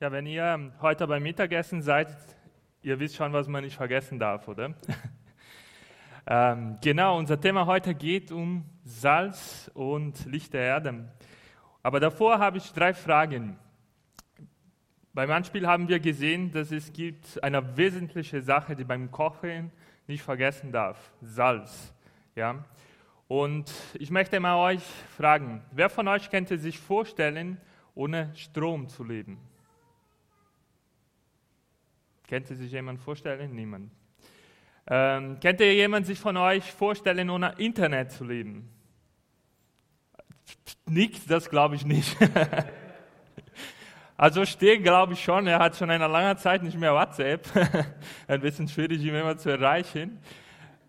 Ja, wenn ihr heute beim Mittagessen seid, ihr wisst schon, was man nicht vergessen darf, oder? ähm, genau, unser Thema heute geht um Salz und Licht der Erde. Aber davor habe ich drei Fragen. Beim Anspiel haben wir gesehen, dass es gibt eine wesentliche Sache, die beim Kochen nicht vergessen darf: Salz. Ja? Und ich möchte mal euch fragen: Wer von euch könnte sich vorstellen, ohne Strom zu leben? Könnte sich jemand vorstellen? Niemand. Ähm, könnte jemand sich von euch vorstellen, ohne Internet zu leben? Nickt, das glaube ich nicht. also Steg glaube ich schon, er hat schon eine lange Zeit nicht mehr WhatsApp. Ein bisschen schwierig, ihn immer zu erreichen.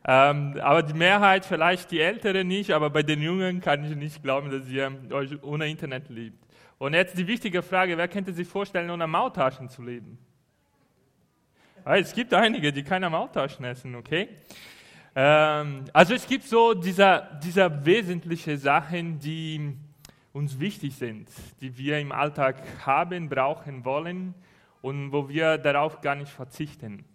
Ähm, aber die Mehrheit, vielleicht die Älteren nicht, aber bei den Jungen kann ich nicht glauben, dass ihr euch ohne Internet liebt. Und jetzt die wichtige Frage, wer könnte sich vorstellen, ohne Maultaschen zu leben? Ah, es gibt einige, die keine Maultaschen essen, okay? Ähm, also es gibt so dieser, dieser wesentliche Sachen, die uns wichtig sind, die wir im Alltag haben, brauchen, wollen und wo wir darauf gar nicht verzichten.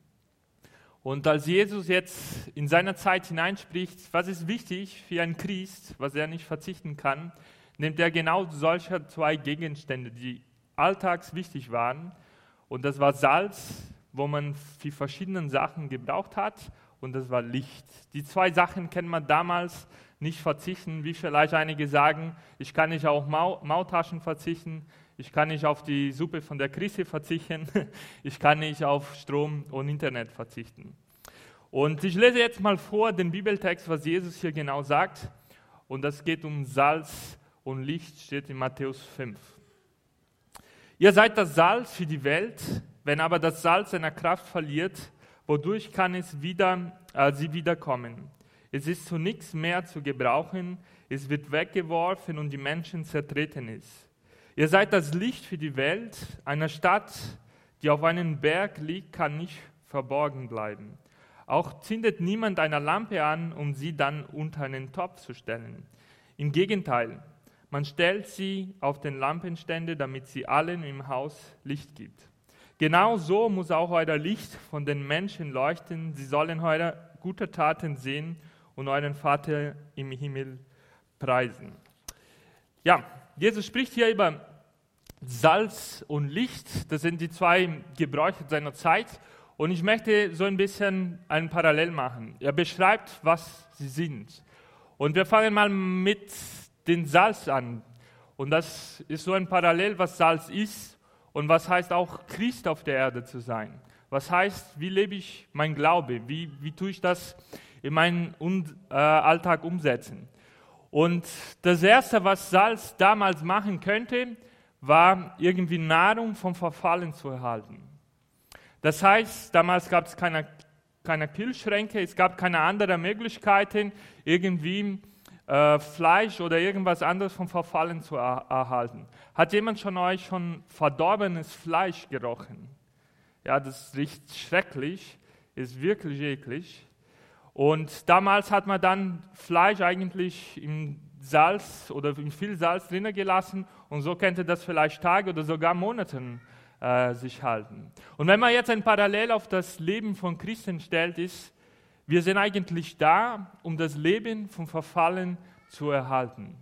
Und als Jesus jetzt in seiner Zeit hineinspricht, was ist wichtig für einen Christ, was er nicht verzichten kann, nimmt er genau solche zwei Gegenstände, die alltags wichtig waren. Und das war Salz wo man für verschiedene Sachen gebraucht hat und das war Licht. Die zwei Sachen kann man damals nicht verzichten, wie vielleicht einige sagen, ich kann nicht auf Mau Mautaschen verzichten, ich kann nicht auf die Suppe von der Krise verzichten, ich kann nicht auf Strom und Internet verzichten. Und ich lese jetzt mal vor den Bibeltext, was Jesus hier genau sagt. Und das geht um Salz und Licht, steht in Matthäus 5. Ihr seid das Salz für die Welt. Wenn aber das Salz seiner Kraft verliert, wodurch kann es wieder, äh, sie wiederkommen? Es ist zu nichts mehr zu gebrauchen, es wird weggeworfen und die Menschen zertreten es. Ihr seid das Licht für die Welt. Eine Stadt, die auf einem Berg liegt, kann nicht verborgen bleiben. Auch zündet niemand eine Lampe an, um sie dann unter einen Topf zu stellen. Im Gegenteil, man stellt sie auf den Lampenständer, damit sie allen im Haus Licht gibt. Genau so muss auch euer Licht von den Menschen leuchten. Sie sollen eure gute Taten sehen und euren Vater im Himmel preisen. Ja, Jesus spricht hier über Salz und Licht. Das sind die zwei Gebräuche seiner Zeit. Und ich möchte so ein bisschen ein Parallel machen. Er beschreibt, was sie sind. Und wir fangen mal mit dem Salz an. Und das ist so ein Parallel, was Salz ist und was heißt auch Christ auf der Erde zu sein? Was heißt, wie lebe ich mein Glaube? Wie, wie tue ich das in meinen äh, Alltag umsetzen? Und das Erste, was Salz damals machen könnte, war irgendwie Nahrung vom Verfallen zu erhalten. Das heißt, damals gab es keine, keine Kühlschränke, es gab keine anderen Möglichkeiten, irgendwie äh, Fleisch oder irgendwas anderes vom Verfallen zu er erhalten. Hat jemand von euch schon verdorbenes Fleisch gerochen? Ja, das riecht schrecklich, ist wirklich eklig. Und damals hat man dann Fleisch eigentlich im Salz oder in viel Salz drinnen gelassen und so könnte das vielleicht Tage oder sogar Monate äh, sich halten. Und wenn man jetzt ein Parallel auf das Leben von Christen stellt, ist, wir sind eigentlich da, um das Leben vom Verfallen zu erhalten.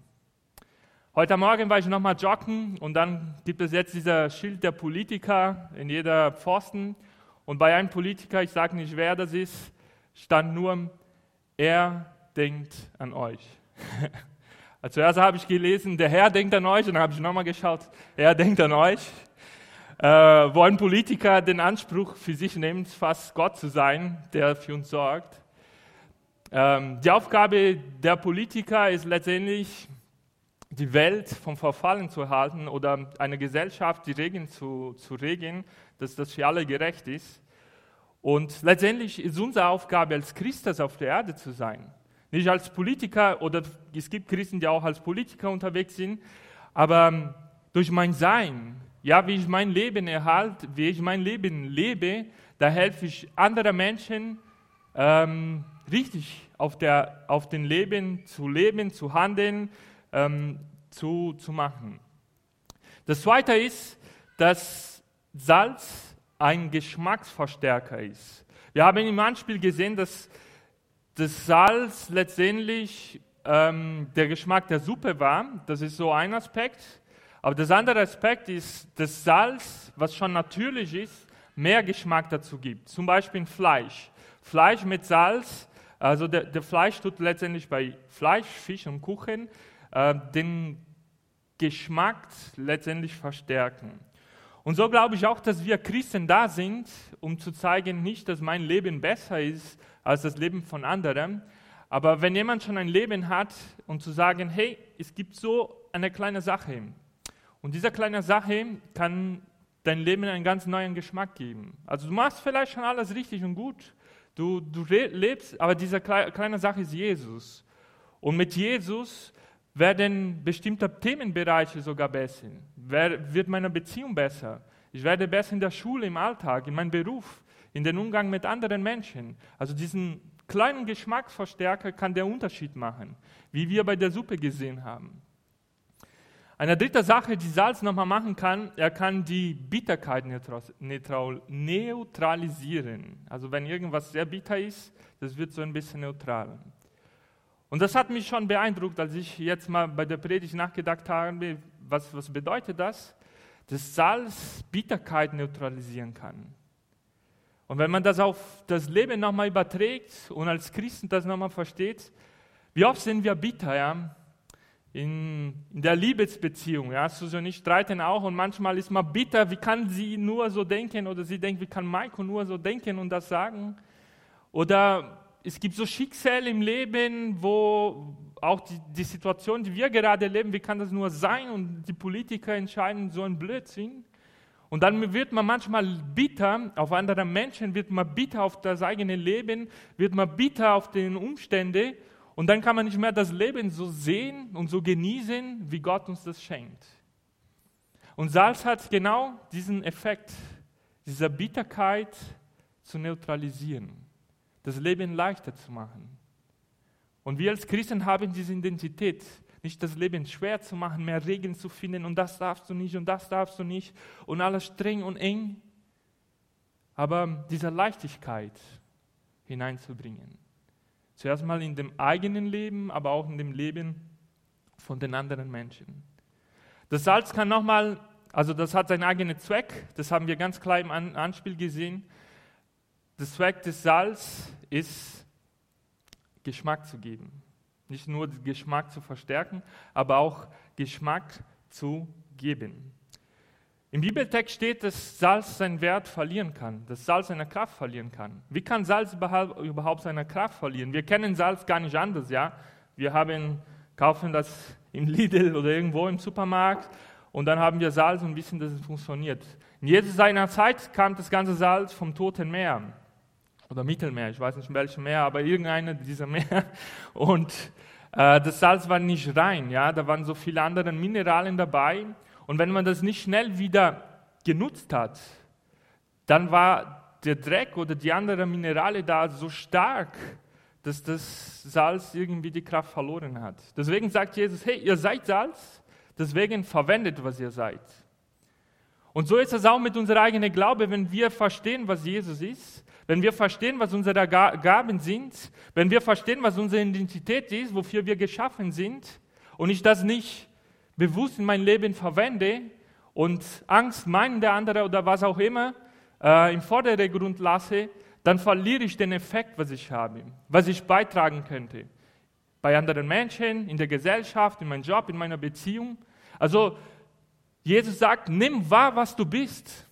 Heute Morgen war ich nochmal joggen und dann gibt es jetzt dieser Schild der Politiker in jeder Pfosten. Und bei einem Politiker, ich sage nicht, wer das ist, stand nur, er denkt an euch. Also zuerst habe ich gelesen, der Herr denkt an euch, und dann habe ich nochmal geschaut, er denkt an euch. Äh, wo ein Politiker den Anspruch für sich nimmt, fast Gott zu sein, der für uns sorgt. Ähm, die Aufgabe der Politiker ist letztendlich, die Welt vom Verfallen zu halten oder eine Gesellschaft, die Regeln zu, zu regeln, dass das für alle gerecht ist. Und letztendlich ist unsere Aufgabe als Christus auf der Erde zu sein. Nicht als Politiker oder es gibt Christen, die auch als Politiker unterwegs sind, aber ähm, durch mein Sein, ja, wie ich mein Leben erhalte, wie ich mein Leben lebe, da helfe ich anderen Menschen ähm, richtig auf, der, auf den Leben zu leben, zu handeln, ähm, zu, zu machen. Das Zweite ist, dass Salz ein Geschmacksverstärker ist. Wir haben im Anspiel gesehen, dass das Salz letztendlich ähm, der Geschmack der Suppe war. Das ist so ein Aspekt. Aber das andere Aspekt ist, dass Salz, was schon natürlich ist, mehr Geschmack dazu gibt. Zum Beispiel Fleisch. Fleisch mit Salz, also der, der Fleisch tut letztendlich bei Fleisch, Fisch und Kuchen äh, den Geschmack letztendlich verstärken. Und so glaube ich auch, dass wir Christen da sind, um zu zeigen, nicht, dass mein Leben besser ist als das Leben von anderen, aber wenn jemand schon ein Leben hat, um zu sagen, hey, es gibt so eine kleine Sache. Und diese kleine Sache kann dein Leben einen ganz neuen Geschmack geben. Also du machst vielleicht schon alles richtig und gut. Du, du lebst, aber diese kleine Sache ist Jesus. Und mit Jesus werden bestimmte Themenbereiche sogar besser. Wird meine Beziehung besser? Ich werde besser in der Schule, im Alltag, in meinem Beruf, in den Umgang mit anderen Menschen. Also diesen kleinen Geschmacksverstärker kann der Unterschied machen, wie wir bei der Suppe gesehen haben. Eine dritte Sache, die Salz nochmal machen kann, er kann die Bitterkeit neutralisieren. Also wenn irgendwas sehr bitter ist, das wird so ein bisschen neutral. Und das hat mich schon beeindruckt, als ich jetzt mal bei der Predigt nachgedacht habe, was, was bedeutet das? Dass Salz Bitterkeit neutralisieren kann. Und wenn man das auf das Leben nochmal überträgt und als Christen das nochmal versteht, wie oft sind wir bitter, ja? In, in der Liebesbeziehung, ja, ich streiten auch und manchmal ist man bitter, wie kann sie nur so denken oder sie denkt, wie kann Maiko nur so denken und das sagen? Oder es gibt so Schicksale im Leben, wo auch die, die Situation, die wir gerade erleben, wie kann das nur sein und die Politiker entscheiden so ein Blödsinn. Und dann wird man manchmal bitter auf andere Menschen, wird man bitter auf das eigene Leben, wird man bitter auf die Umstände und dann kann man nicht mehr das Leben so sehen und so genießen, wie Gott uns das schenkt. Und Salz hat genau diesen Effekt, dieser Bitterkeit zu neutralisieren das Leben leichter zu machen. Und wir als Christen haben diese Identität, nicht das Leben schwer zu machen, mehr Regeln zu finden und das darfst du nicht und das darfst du nicht und alles streng und eng, aber diese Leichtigkeit hineinzubringen. Zuerst mal in dem eigenen Leben, aber auch in dem Leben von den anderen Menschen. Das Salz kann nochmal, also das hat seinen eigenen Zweck, das haben wir ganz klar im Anspiel gesehen. Der Zweck des Salz ist, Geschmack zu geben. Nicht nur Geschmack zu verstärken, aber auch Geschmack zu geben. Im Bibeltext steht, dass Salz seinen Wert verlieren kann, dass Salz seine Kraft verlieren kann. Wie kann Salz überhaupt seine Kraft verlieren? Wir kennen Salz gar nicht anders, ja. Wir haben, kaufen das im Lidl oder irgendwo im Supermarkt und dann haben wir Salz und wissen, dass es funktioniert. In Jesus seiner Zeit kam das ganze Salz vom Toten Meer oder Mittelmeer, ich weiß nicht in welchem Meer, aber irgendeine dieser Meer. Und äh, das Salz war nicht rein, ja, da waren so viele andere Mineralien dabei. Und wenn man das nicht schnell wieder genutzt hat, dann war der Dreck oder die anderen Mineralien da so stark, dass das Salz irgendwie die Kraft verloren hat. Deswegen sagt Jesus, hey, ihr seid Salz, deswegen verwendet, was ihr seid. Und so ist es auch mit unserem eigenen Glaube, wenn wir verstehen, was Jesus ist, wenn wir verstehen, was unsere Gaben sind, wenn wir verstehen, was unsere Identität ist, wofür wir geschaffen sind, und ich das nicht bewusst in mein Leben verwende und Angst meinen der andere oder was auch immer äh, im Vordergrund lasse, dann verliere ich den Effekt, was ich habe, was ich beitragen könnte. Bei anderen Menschen, in der Gesellschaft, in meinem Job, in meiner Beziehung. Also Jesus sagt, nimm wahr, was du bist.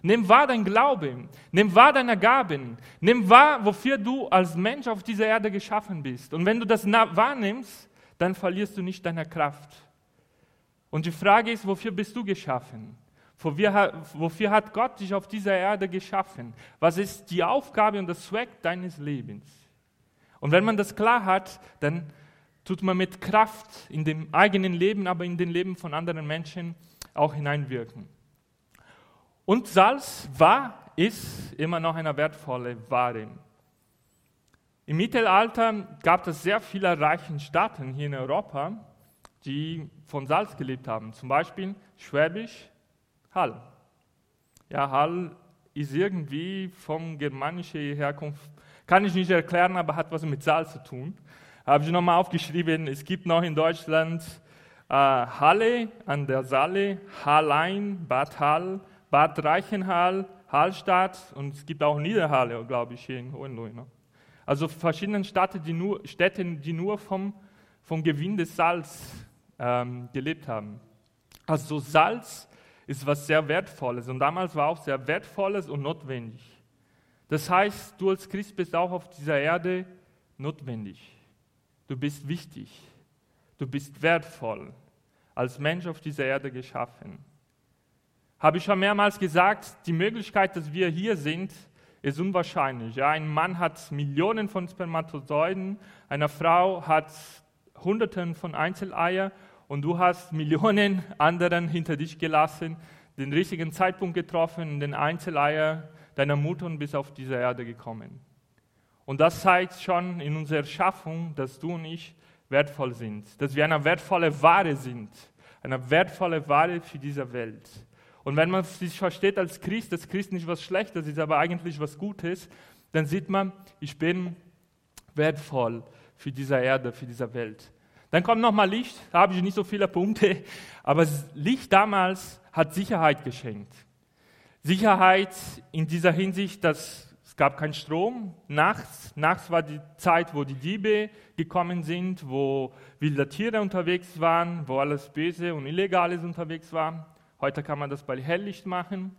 Nimm wahr dein Glauben. Nimm wahr deine Gaben. Nimm wahr, wofür du als Mensch auf dieser Erde geschaffen bist. Und wenn du das wahrnimmst, dann verlierst du nicht deine Kraft. Und die Frage ist, wofür bist du geschaffen? Wofür hat Gott dich auf dieser Erde geschaffen? Was ist die Aufgabe und das Zweck deines Lebens? Und wenn man das klar hat, dann tut man mit Kraft in dem eigenen Leben, aber in den Leben von anderen Menschen auch hineinwirken. Und Salz war, ist immer noch eine wertvolle Ware. Im Mittelalter gab es sehr viele reiche Staaten hier in Europa, die von Salz gelebt haben. Zum Beispiel Schwäbisch Hall. Ja, Hall ist irgendwie von germanischer Herkunft, kann ich nicht erklären, aber hat was mit Salz zu tun. Habe ich nochmal aufgeschrieben, es gibt noch in Deutschland äh, Halle an der Saale, Hallein, Bad Hall, Bad Reichenhall, Hallstatt und es gibt auch Niederhalle, glaube ich, hier in Hohenlohe. Also verschiedene Städte, die nur, Städte, die nur vom, vom Gewinn des Salz ähm, gelebt haben. Also Salz ist was sehr Wertvolles und damals war auch sehr Wertvolles und notwendig. Das heißt, du als Christ bist auch auf dieser Erde notwendig. Du bist wichtig. Du bist wertvoll. Als Mensch auf dieser Erde geschaffen. Habe ich schon mehrmals gesagt, die Möglichkeit, dass wir hier sind, ist unwahrscheinlich. Ja, ein Mann hat Millionen von Spermatozoiden, eine Frau hat Hunderten von Einzeleier und du hast Millionen anderen hinter dich gelassen, den richtigen Zeitpunkt getroffen, den Einzeleier deiner Mutter und bist auf diese Erde gekommen. Und das zeigt schon in unserer Schaffung, dass du und ich wertvoll sind, dass wir eine wertvolle Ware sind, eine wertvolle Ware für diese Welt. Und wenn man sich versteht als Christ, dass Christ nicht was Schlechtes ist, aber eigentlich was Gutes, dann sieht man, ich bin wertvoll für diese Erde, für diese Welt. Dann kommt nochmal Licht, da habe ich nicht so viele Punkte, aber Licht damals hat Sicherheit geschenkt. Sicherheit in dieser Hinsicht, dass es gab keinen Strom nachts. Nachts war die Zeit, wo die Diebe gekommen sind, wo wilde Tiere unterwegs waren, wo alles Böse und Illegales unterwegs war. Heute kann man das bei Helllicht machen.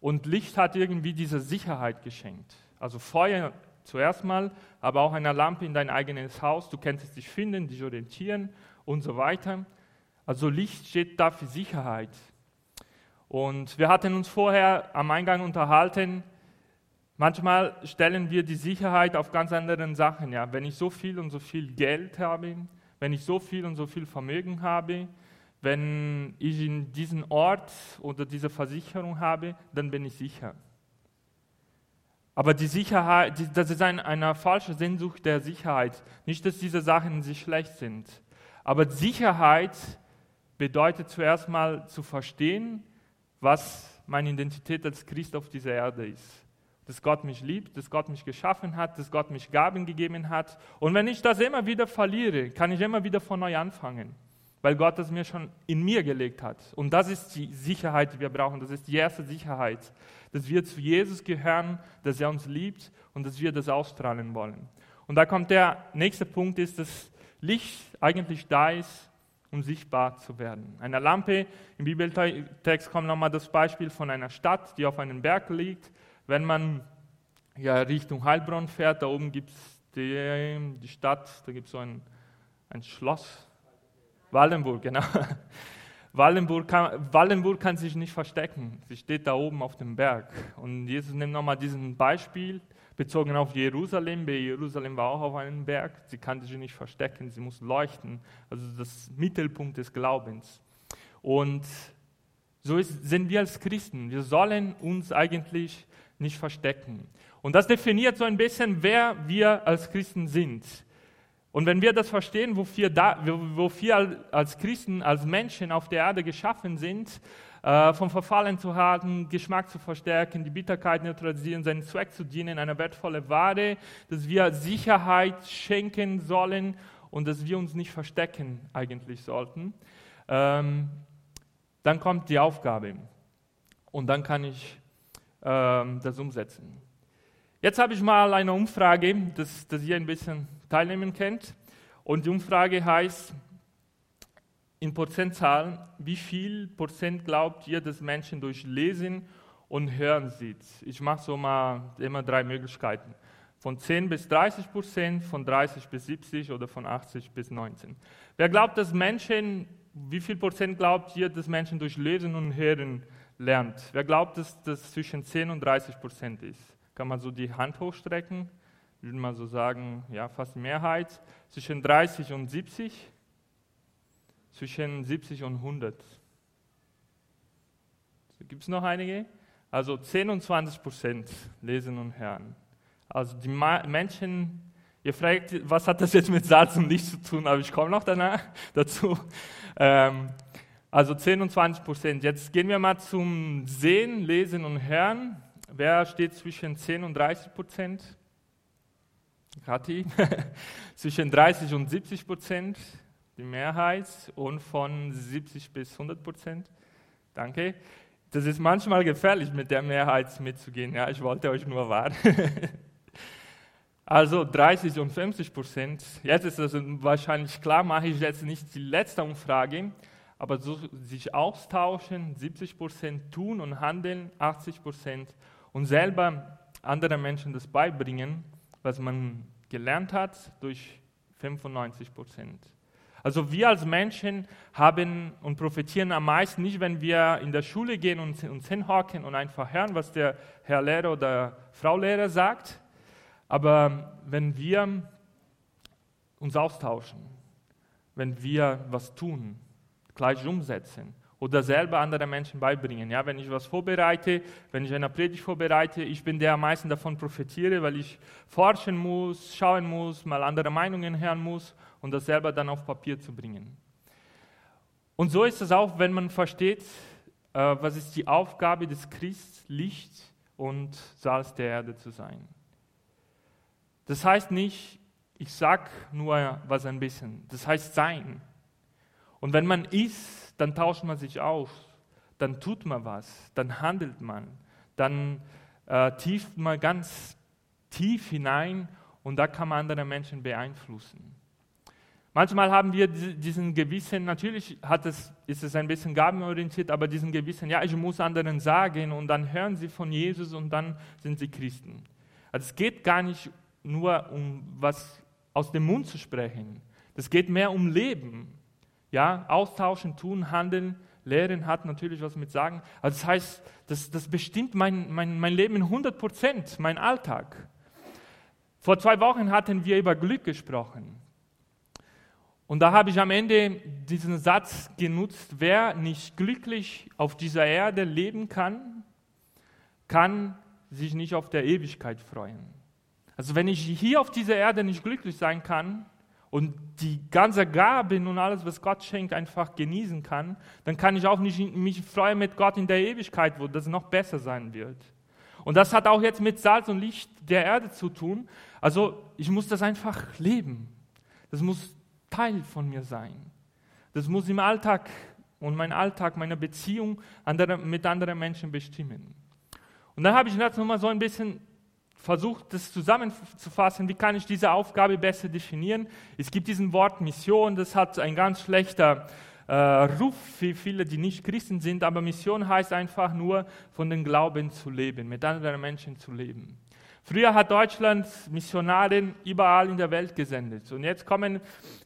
Und Licht hat irgendwie diese Sicherheit geschenkt. Also Feuer zuerst mal, aber auch eine Lampe in dein eigenes Haus. Du kannst dich finden, dich orientieren und so weiter. Also Licht steht da für Sicherheit. Und wir hatten uns vorher am Eingang unterhalten, manchmal stellen wir die Sicherheit auf ganz anderen Sachen. Ja. Wenn ich so viel und so viel Geld habe, wenn ich so viel und so viel Vermögen habe, wenn ich in diesen Ort oder diese Versicherung habe, dann bin ich sicher. Aber die Sicherheit, das ist ein, eine falsche Sehnsucht der Sicherheit. Nicht, dass diese Sachen sich schlecht sind. Aber Sicherheit bedeutet zuerst mal zu verstehen, was meine Identität als Christ auf dieser Erde ist. Dass Gott mich liebt, dass Gott mich geschaffen hat, dass Gott mich Gaben gegeben hat. Und wenn ich das immer wieder verliere, kann ich immer wieder von neu anfangen weil Gott das mir schon in mir gelegt hat. Und das ist die Sicherheit, die wir brauchen. Das ist die erste Sicherheit, dass wir zu Jesus gehören, dass er uns liebt und dass wir das ausstrahlen wollen. Und da kommt der nächste Punkt, ist, dass Licht eigentlich da ist, um sichtbar zu werden. Eine Lampe, im Bibeltext kommt nochmal das Beispiel von einer Stadt, die auf einem Berg liegt. Wenn man ja, Richtung Heilbronn fährt, da oben gibt es die, die Stadt, da gibt es so ein, ein Schloss, Wallenburg, genau. Wallenburg kann, Wallenburg kann sich nicht verstecken. Sie steht da oben auf dem Berg. Und Jesus nimmt nochmal diesen Beispiel bezogen auf Jerusalem. Bei Jerusalem war auch auf einem Berg. Sie kann sich nicht verstecken, sie muss leuchten. Also das Mittelpunkt des Glaubens. Und so ist, sind wir als Christen. Wir sollen uns eigentlich nicht verstecken. Und das definiert so ein bisschen, wer wir als Christen sind. Und wenn wir das verstehen, wofür, da, wofür als Christen, als Menschen auf der Erde geschaffen sind, äh, vom Verfallen zu halten, Geschmack zu verstärken, die Bitterkeit neutralisieren, seinen Zweck zu dienen, eine wertvolle Ware, dass wir Sicherheit schenken sollen und dass wir uns nicht verstecken eigentlich sollten, ähm, dann kommt die Aufgabe und dann kann ich ähm, das umsetzen. Jetzt habe ich mal eine Umfrage, dass, dass ihr ein bisschen teilnehmen könnt. Und die Umfrage heißt in Prozentzahlen, wie viel Prozent glaubt ihr, dass Menschen durch Lesen und Hören sieht? Ich mache so mal immer drei Möglichkeiten. Von 10 bis 30 Prozent, von 30 bis 70 oder von 80 bis 19. Wer glaubt, dass Menschen, wie viel Prozent glaubt ihr, dass Menschen durch Lesen und Hören lernt? Wer glaubt, dass das zwischen 10 und 30 Prozent ist? Kann man so die Hand hochstrecken, würde man so sagen, ja, fast Mehrheit, zwischen 30 und 70, zwischen 70 und 100. Gibt es noch einige? Also 10 und 20 Prozent lesen und hören. Also die Ma Menschen, ihr fragt, was hat das jetzt mit Salz und Licht zu tun, aber ich komme noch danach dazu. Ähm, Also 10 und 20 Prozent. Jetzt gehen wir mal zum Sehen, Lesen und Hören. Wer steht zwischen 10 und 30 Prozent? Kathi. zwischen 30 und 70 Prozent, die Mehrheit. Und von 70 bis 100 Prozent. Danke. Das ist manchmal gefährlich, mit der Mehrheit mitzugehen. Ja, ich wollte euch nur warnen. also 30 und 50 Prozent. Jetzt ist es wahrscheinlich klar, mache ich jetzt nicht die letzte Umfrage, aber so sich austauschen, 70 Prozent tun und handeln, 80 Prozent und selber anderen Menschen das beibringen, was man gelernt hat, durch 95 Prozent. Also wir als Menschen haben und profitieren am meisten nicht, wenn wir in der Schule gehen und uns hinhocken und einfach hören, was der Herr Lehrer oder Frau Lehrer sagt, aber wenn wir uns austauschen, wenn wir was tun, gleich umsetzen oder selber anderen Menschen beibringen. Ja, wenn ich was vorbereite, wenn ich eine Predigt vorbereite, ich bin der am meisten davon profitiere, weil ich forschen muss, schauen muss, mal andere Meinungen hören muss und das selber dann auf Papier zu bringen. Und so ist es auch, wenn man versteht, äh, was ist die Aufgabe des Christ, Licht und Salz der Erde zu sein. Das heißt nicht, ich sag nur was ein bisschen. Das heißt sein. Und wenn man ist, dann tauscht man sich aus, dann tut man was, dann handelt man, dann äh, tieft man ganz tief hinein und da kann man andere Menschen beeinflussen. Manchmal haben wir diesen gewissen, natürlich hat es, ist es ein bisschen gabenorientiert, aber diesen gewissen, ja, ich muss anderen sagen und dann hören sie von Jesus und dann sind sie Christen. Also es geht gar nicht nur um was aus dem Mund zu sprechen. Es geht mehr um Leben. Ja, austauschen, tun, handeln, lehren hat natürlich was mit sagen. Also das heißt, das, das bestimmt mein, mein, mein Leben in 100 Prozent, mein Alltag. Vor zwei Wochen hatten wir über Glück gesprochen. Und da habe ich am Ende diesen Satz genutzt, wer nicht glücklich auf dieser Erde leben kann, kann sich nicht auf der Ewigkeit freuen. Also wenn ich hier auf dieser Erde nicht glücklich sein kann, und die ganze Gaben und alles, was Gott schenkt, einfach genießen kann, dann kann ich auch nicht mich freuen mit Gott in der Ewigkeit, wo das noch besser sein wird. Und das hat auch jetzt mit Salz und Licht der Erde zu tun. Also ich muss das einfach leben. Das muss Teil von mir sein. Das muss im Alltag und mein Alltag, meine Beziehung mit anderen Menschen bestimmen. Und dann habe ich jetzt nochmal so ein bisschen versucht, das zusammenzufassen, wie kann ich diese Aufgabe besser definieren. Es gibt diesen Wort Mission, das hat ein ganz schlechter äh, Ruf für viele, die nicht Christen sind, aber Mission heißt einfach nur, von den Glauben zu leben, mit anderen Menschen zu leben. Früher hat Deutschland Missionare überall in der Welt gesendet. Und jetzt kommen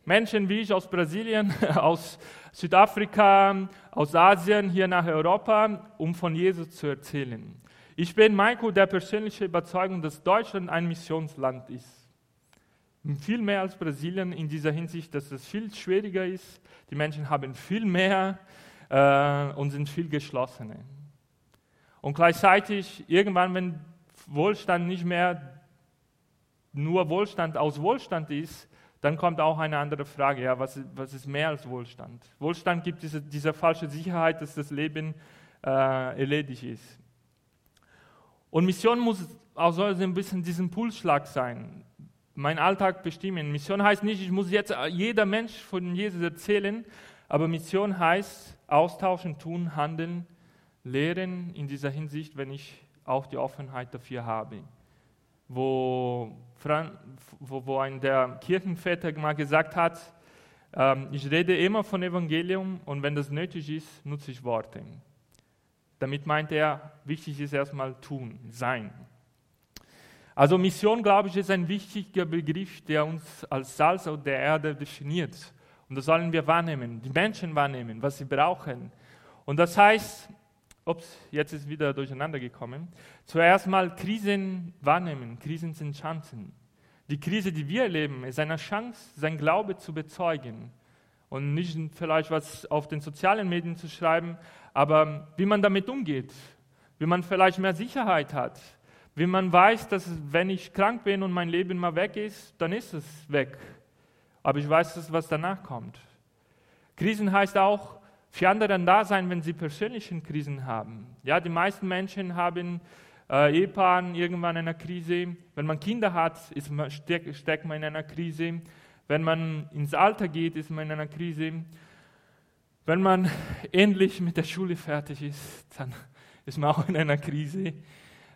Menschen wie ich aus Brasilien, aus Südafrika, aus Asien hier nach Europa, um von Jesus zu erzählen. Ich bin Maiko der persönlichen Überzeugung, dass Deutschland ein Missionsland ist. Viel mehr als Brasilien in dieser Hinsicht, dass es viel schwieriger ist. Die Menschen haben viel mehr äh, und sind viel geschlossener. Und gleichzeitig, irgendwann, wenn Wohlstand nicht mehr nur Wohlstand aus Wohlstand ist, dann kommt auch eine andere Frage, ja, was, was ist mehr als Wohlstand? Wohlstand gibt diese, diese falsche Sicherheit, dass das Leben äh, erledigt ist. Und Mission muss auch so ein bisschen diesen Pulsschlag sein, mein Alltag bestimmen. Mission heißt nicht, ich muss jetzt jeder Mensch von Jesus erzählen, aber Mission heißt austauschen, tun, handeln, lehren in dieser Hinsicht, wenn ich auch die Offenheit dafür habe. Wo, wo, wo ein der Kirchenväter mal gesagt hat, ähm, ich rede immer von Evangelium und wenn das nötig ist, nutze ich Worte. Damit meint er, wichtig ist erstmal tun, sein. Also Mission, glaube ich, ist ein wichtiger Begriff, der uns als Salz auf der Erde definiert. Und das sollen wir wahrnehmen, die Menschen wahrnehmen, was sie brauchen. Und das heißt, ups, jetzt ist wieder durcheinander gekommen, zuerst mal Krisen wahrnehmen. Krisen sind Chancen. Die Krise, die wir erleben, ist eine Chance, sein Glaube zu bezeugen und nicht vielleicht was auf den sozialen Medien zu schreiben, aber wie man damit umgeht, wie man vielleicht mehr Sicherheit hat, wie man weiß, dass wenn ich krank bin und mein Leben mal weg ist, dann ist es weg. Aber ich weiß, was danach kommt. Krisen heißt auch für andere da sein, wenn sie persönliche Krisen haben. Ja, die meisten Menschen haben äh, Ehepaaren irgendwann in einer Krise. Wenn man Kinder hat, ist man, steck, steckt man in einer Krise. Wenn man ins Alter geht, ist man in einer Krise. Wenn man endlich mit der Schule fertig ist, dann ist man auch in einer Krise. Äh,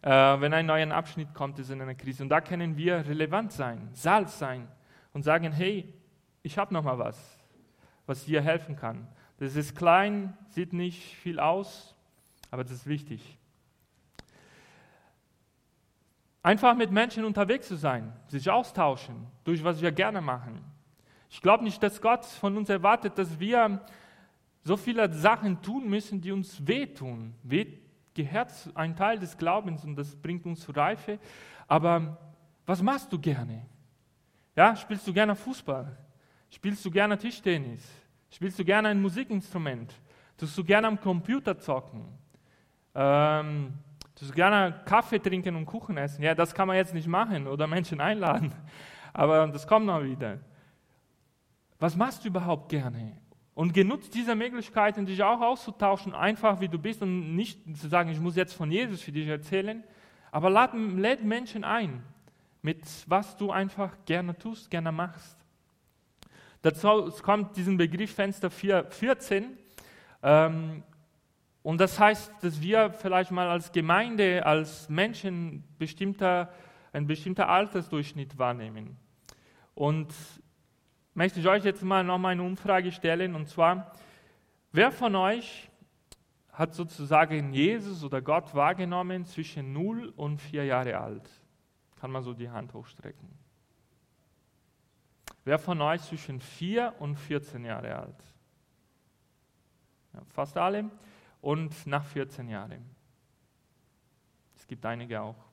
wenn ein neuer Abschnitt kommt, ist in einer Krise. Und da können wir relevant sein, Salz sein und sagen, hey, ich habe noch mal was, was dir helfen kann. Das ist klein, sieht nicht viel aus, aber das ist wichtig. Einfach mit Menschen unterwegs zu sein, sich austauschen, durch was wir gerne machen. Ich glaube nicht, dass Gott von uns erwartet, dass wir so viele Sachen tun müssen, die uns wehtun. Weh gehört ein Teil des Glaubens und das bringt uns zur Reife. Aber was machst du gerne? Ja, spielst du gerne Fußball? Spielst du gerne Tischtennis? Spielst du gerne ein Musikinstrument? Tust du gerne am Computer zocken? Ähm, Du gerne Kaffee trinken und Kuchen essen. Ja, das kann man jetzt nicht machen oder Menschen einladen. Aber das kommt noch wieder. Was machst du überhaupt gerne? Und genutzt diese Möglichkeiten, dich auch auszutauschen, einfach wie du bist und nicht zu sagen, ich muss jetzt von Jesus für dich erzählen. Aber lad, lädt Menschen ein, mit was du einfach gerne tust, gerne machst. Dazu kommt diesen Begriff Fenster 4, 14. Ähm, und das heißt, dass wir vielleicht mal als Gemeinde, als Menschen bestimmter, ein bestimmter Altersdurchschnitt wahrnehmen. Und möchte ich euch jetzt mal nochmal eine Umfrage stellen, und zwar, wer von euch hat sozusagen Jesus oder Gott wahrgenommen zwischen 0 und 4 Jahre alt? Kann man so die Hand hochstrecken. Wer von euch zwischen 4 und 14 Jahre alt? Ja, fast alle und nach 14 Jahren. Es gibt einige auch.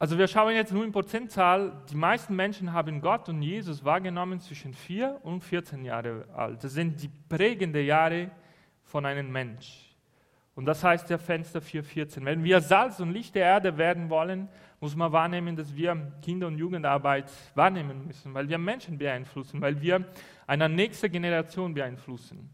Also wir schauen jetzt nur in Prozentzahl. Die meisten Menschen haben Gott und Jesus wahrgenommen zwischen 4 und 14 Jahre alt. Das sind die prägenden Jahre von einem Mensch. Und das heißt der Fenster 414. Wenn wir Salz und Licht der Erde werden wollen, muss man wahrnehmen, dass wir Kinder- und Jugendarbeit wahrnehmen müssen, weil wir Menschen beeinflussen, weil wir eine nächste Generation beeinflussen.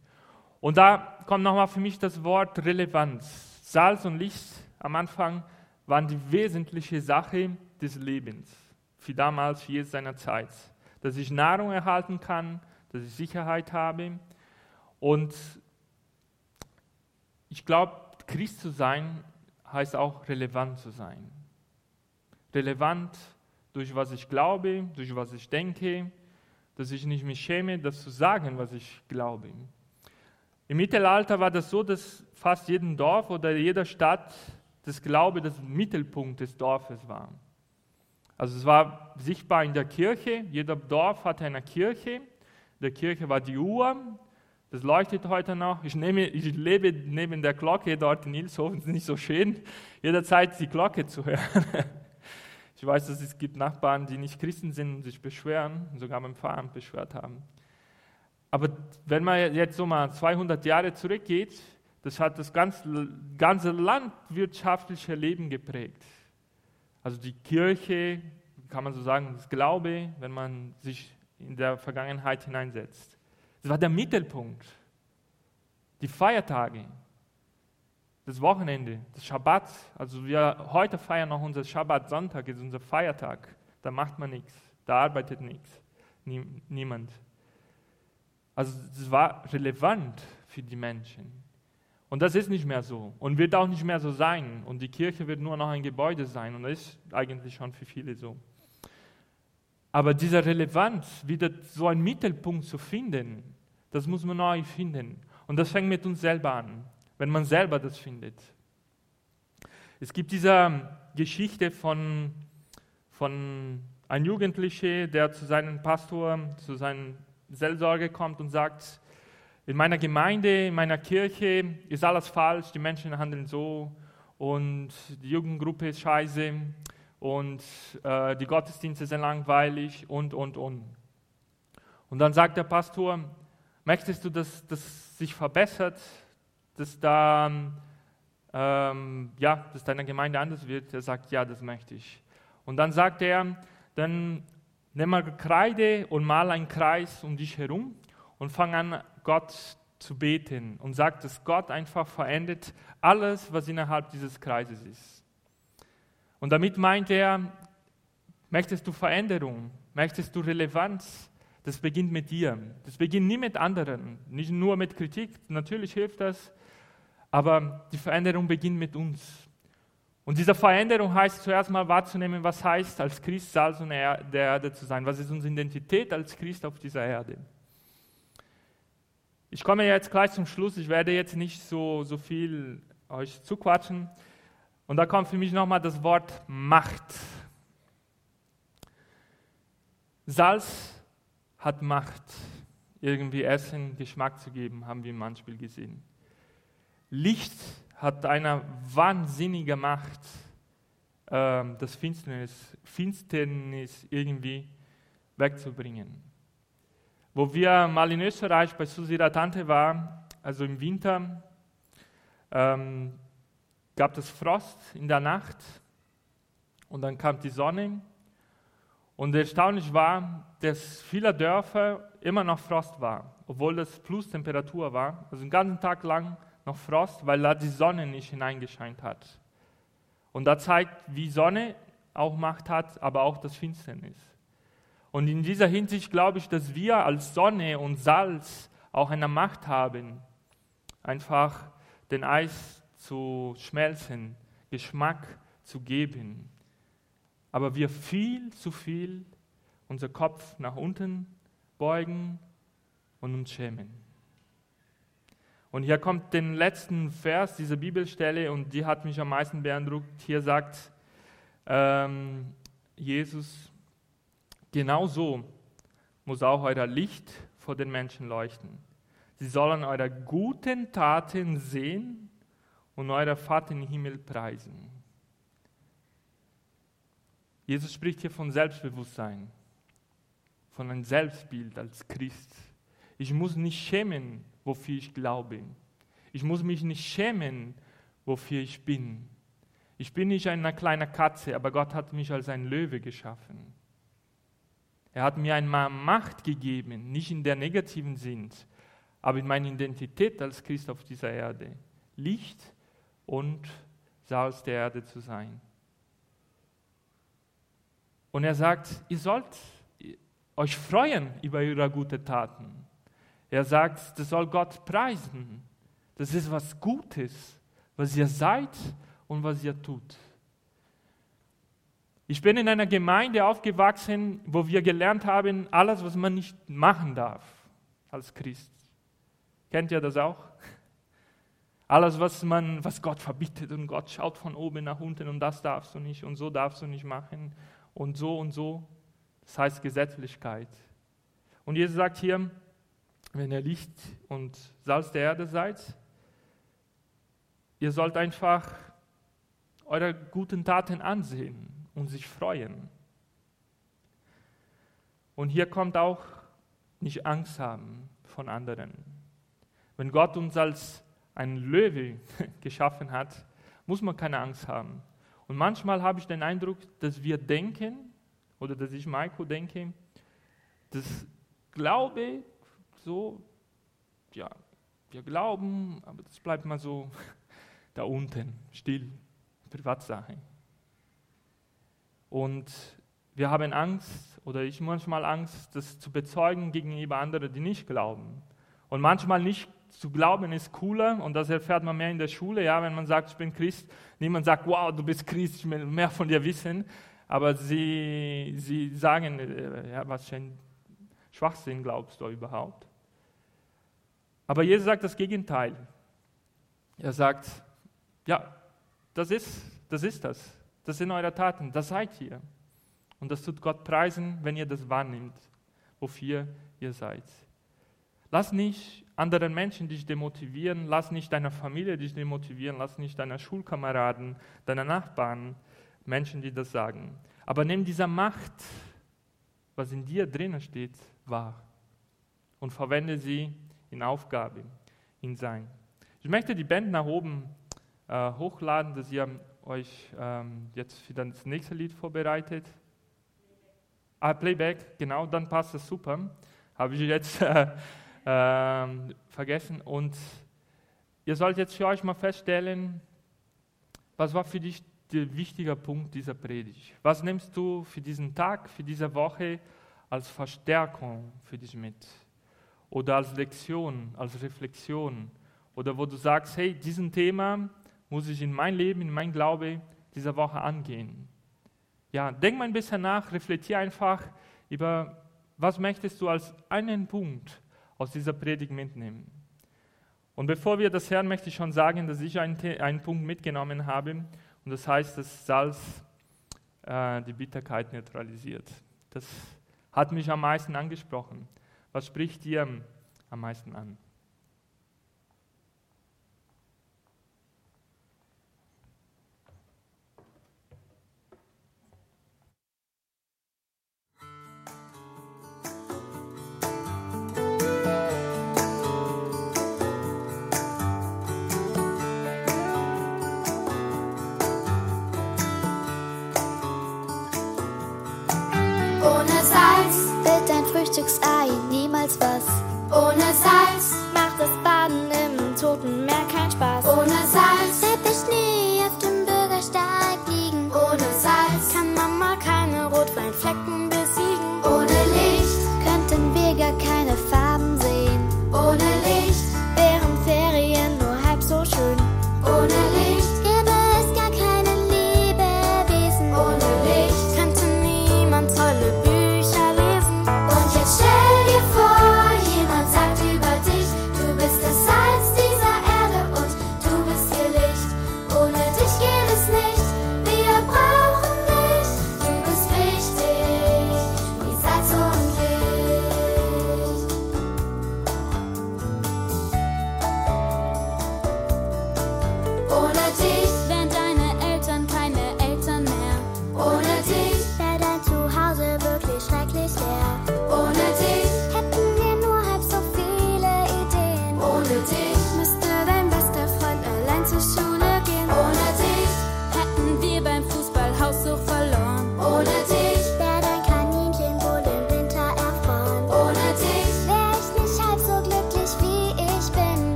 Und da kommt nochmal für mich das Wort Relevanz. Salz und Licht am Anfang waren die wesentliche Sache des Lebens, für damals, für jetzt seiner Zeit. Dass ich Nahrung erhalten kann, dass ich Sicherheit habe. Und ich glaube, Christ zu sein heißt auch relevant zu sein. Relevant durch was ich glaube, durch was ich denke, dass ich nicht mich schäme, das zu sagen, was ich glaube. Im Mittelalter war das so, dass fast jedem Dorf oder jeder Stadt das Glaube das Mittelpunkt des Dorfes war. Also es war sichtbar in der Kirche, jeder Dorf hatte eine Kirche, der Kirche war die Uhr, das leuchtet heute noch. Ich, nehme, ich lebe neben der Glocke dort in Ilshofen, es ist nicht so schön, jederzeit die Glocke zu hören. Ich weiß, dass es gibt Nachbarn, die nicht Christen sind und sich beschweren, sogar beim Pfarramt beschwert haben. Aber wenn man jetzt so mal 200 Jahre zurückgeht, das hat das ganze, ganze landwirtschaftliche Leben geprägt. Also die Kirche, kann man so sagen, das Glaube, wenn man sich in der Vergangenheit hineinsetzt. Das war der Mittelpunkt. Die Feiertage, das Wochenende, das Schabbat. Also wir heute feiern noch unser Schabbat, Sonntag ist unser Feiertag. Da macht man nichts, da arbeitet nichts, niemand. Also es war relevant für die Menschen. Und das ist nicht mehr so und wird auch nicht mehr so sein. Und die Kirche wird nur noch ein Gebäude sein und das ist eigentlich schon für viele so. Aber diese Relevanz, wieder so einen Mittelpunkt zu finden, das muss man neu finden. Und das fängt mit uns selber an, wenn man selber das findet. Es gibt diese Geschichte von, von einem Jugendlichen, der zu seinem Pastor, zu seinem Seelsorge kommt und sagt, in meiner Gemeinde, in meiner Kirche ist alles falsch, die Menschen handeln so und die Jugendgruppe ist scheiße und äh, die Gottesdienste sind langweilig und, und, und. Und dann sagt der Pastor, möchtest du, dass das sich verbessert, dass, da, ähm, ja, dass deine Gemeinde anders wird? Er sagt, ja, das möchte ich. Und dann sagt er, dann Nimm mal Kreide und mal einen Kreis um dich herum und fang an, Gott zu beten und sagt, dass Gott einfach verändert alles, was innerhalb dieses Kreises ist. Und damit meint er, möchtest du Veränderung, möchtest du Relevanz, das beginnt mit dir. Das beginnt nie mit anderen, nicht nur mit Kritik, natürlich hilft das, aber die Veränderung beginnt mit uns. Und diese Veränderung heißt zuerst mal wahrzunehmen, was heißt als Christ Salz und der Erde zu sein. Was ist unsere Identität als Christ auf dieser Erde? Ich komme jetzt gleich zum Schluss. Ich werde jetzt nicht so, so viel euch zuquatschen. Und da kommt für mich nochmal das Wort Macht. Salz hat Macht, irgendwie Essen Geschmack zu geben, haben wir manchmal gesehen. Licht hat eine wahnsinnige Macht, ähm, das Finsternis, Finsternis irgendwie wegzubringen. Wo wir mal in Österreich bei Susira Tante waren, also im Winter, ähm, gab es Frost in der Nacht und dann kam die Sonne. Und erstaunlich war, dass viele Dörfer immer noch Frost war, obwohl es Plus-Temperatur war. Also den ganzen Tag lang noch Frost, weil da die Sonne nicht hineingescheint hat. Und da zeigt, wie Sonne auch Macht hat, aber auch das Finsternis. Und in dieser Hinsicht glaube ich, dass wir als Sonne und Salz auch eine Macht haben, einfach den Eis zu schmelzen, Geschmack zu geben. Aber wir viel zu viel unser Kopf nach unten beugen und uns schämen. Und hier kommt den letzten Vers dieser Bibelstelle und die hat mich am meisten beeindruckt. Hier sagt ähm, Jesus, genau so muss auch euer Licht vor den Menschen leuchten. Sie sollen eure guten Taten sehen und euer Vater im Himmel preisen. Jesus spricht hier von Selbstbewusstsein, von einem Selbstbild als Christ. Ich muss nicht schämen, wofür ich glaube. Ich muss mich nicht schämen, wofür ich bin. Ich bin nicht eine kleine Katze, aber Gott hat mich als ein Löwe geschaffen. Er hat mir einmal Macht gegeben, nicht in der negativen Sinn, aber in meiner Identität als Christ auf dieser Erde. Licht und Salz der Erde zu sein. Und er sagt, ihr sollt euch freuen über eure guten Taten. Er sagt, das soll Gott preisen. Das ist was Gutes, was ihr seid und was ihr tut. Ich bin in einer Gemeinde aufgewachsen, wo wir gelernt haben, alles, was man nicht machen darf als Christ. Kennt ihr das auch? Alles, was, man, was Gott verbietet und Gott schaut von oben nach unten und das darfst du nicht und so darfst du nicht machen und so und so. Das heißt Gesetzlichkeit. Und Jesus sagt hier, wenn ihr Licht und Salz der Erde seid, ihr sollt einfach eure guten Taten ansehen und sich freuen. Und hier kommt auch nicht Angst haben von anderen. Wenn Gott uns als ein Löwe geschaffen hat, muss man keine Angst haben. Und manchmal habe ich den Eindruck, dass wir denken, oder dass ich Maiko denke, dass Glaube so, ja, wir glauben, aber das bleibt mal so da unten, still, Privatsache. Und wir haben Angst, oder ich manchmal Angst, das zu bezeugen gegenüber anderen, die nicht glauben. Und manchmal nicht zu glauben ist cooler und das erfährt man mehr in der Schule, ja, wenn man sagt, ich bin Christ. Niemand sagt, wow, du bist Christ, ich will mehr von dir wissen. Aber sie, sie sagen, äh, ja, was für ein Schwachsinn glaubst du überhaupt? Aber Jesus sagt das Gegenteil. Er sagt, ja, das ist, das ist das. Das sind eure Taten, das seid ihr. Und das tut Gott preisen, wenn ihr das wahrnimmt, wofür ihr seid. Lass nicht anderen Menschen dich demotivieren, lass nicht deiner Familie dich demotivieren, lass nicht deiner Schulkameraden, deiner Nachbarn, Menschen, die das sagen. Aber nimm diese Macht, was in dir drinnen steht, wahr und verwende sie in Aufgabe, in Sein. Ich möchte die Band nach oben äh, hochladen, dass ihr euch ähm, jetzt für das nächste Lied vorbereitet. Ah, Playback, genau, dann passt das super. Habe ich jetzt äh, äh, vergessen. Und ihr sollt jetzt für euch mal feststellen, was war für dich der wichtige Punkt dieser Predigt? Was nimmst du für diesen Tag, für diese Woche als Verstärkung für dich mit? Oder als Lektion, als Reflexion? Oder wo du sagst, hey, diesen Thema muss ich in mein Leben, in mein Glaube dieser Woche angehen. Ja, denk mal ein bisschen nach, reflektier einfach über, was möchtest du als einen Punkt aus dieser Predigt mitnehmen. Und bevor wir das hören, möchte ich schon sagen, dass ich einen, einen Punkt mitgenommen habe. Und das heißt, dass Salz äh, die Bitterkeit neutralisiert. Das hat mich am meisten angesprochen. Was spricht dir am meisten an?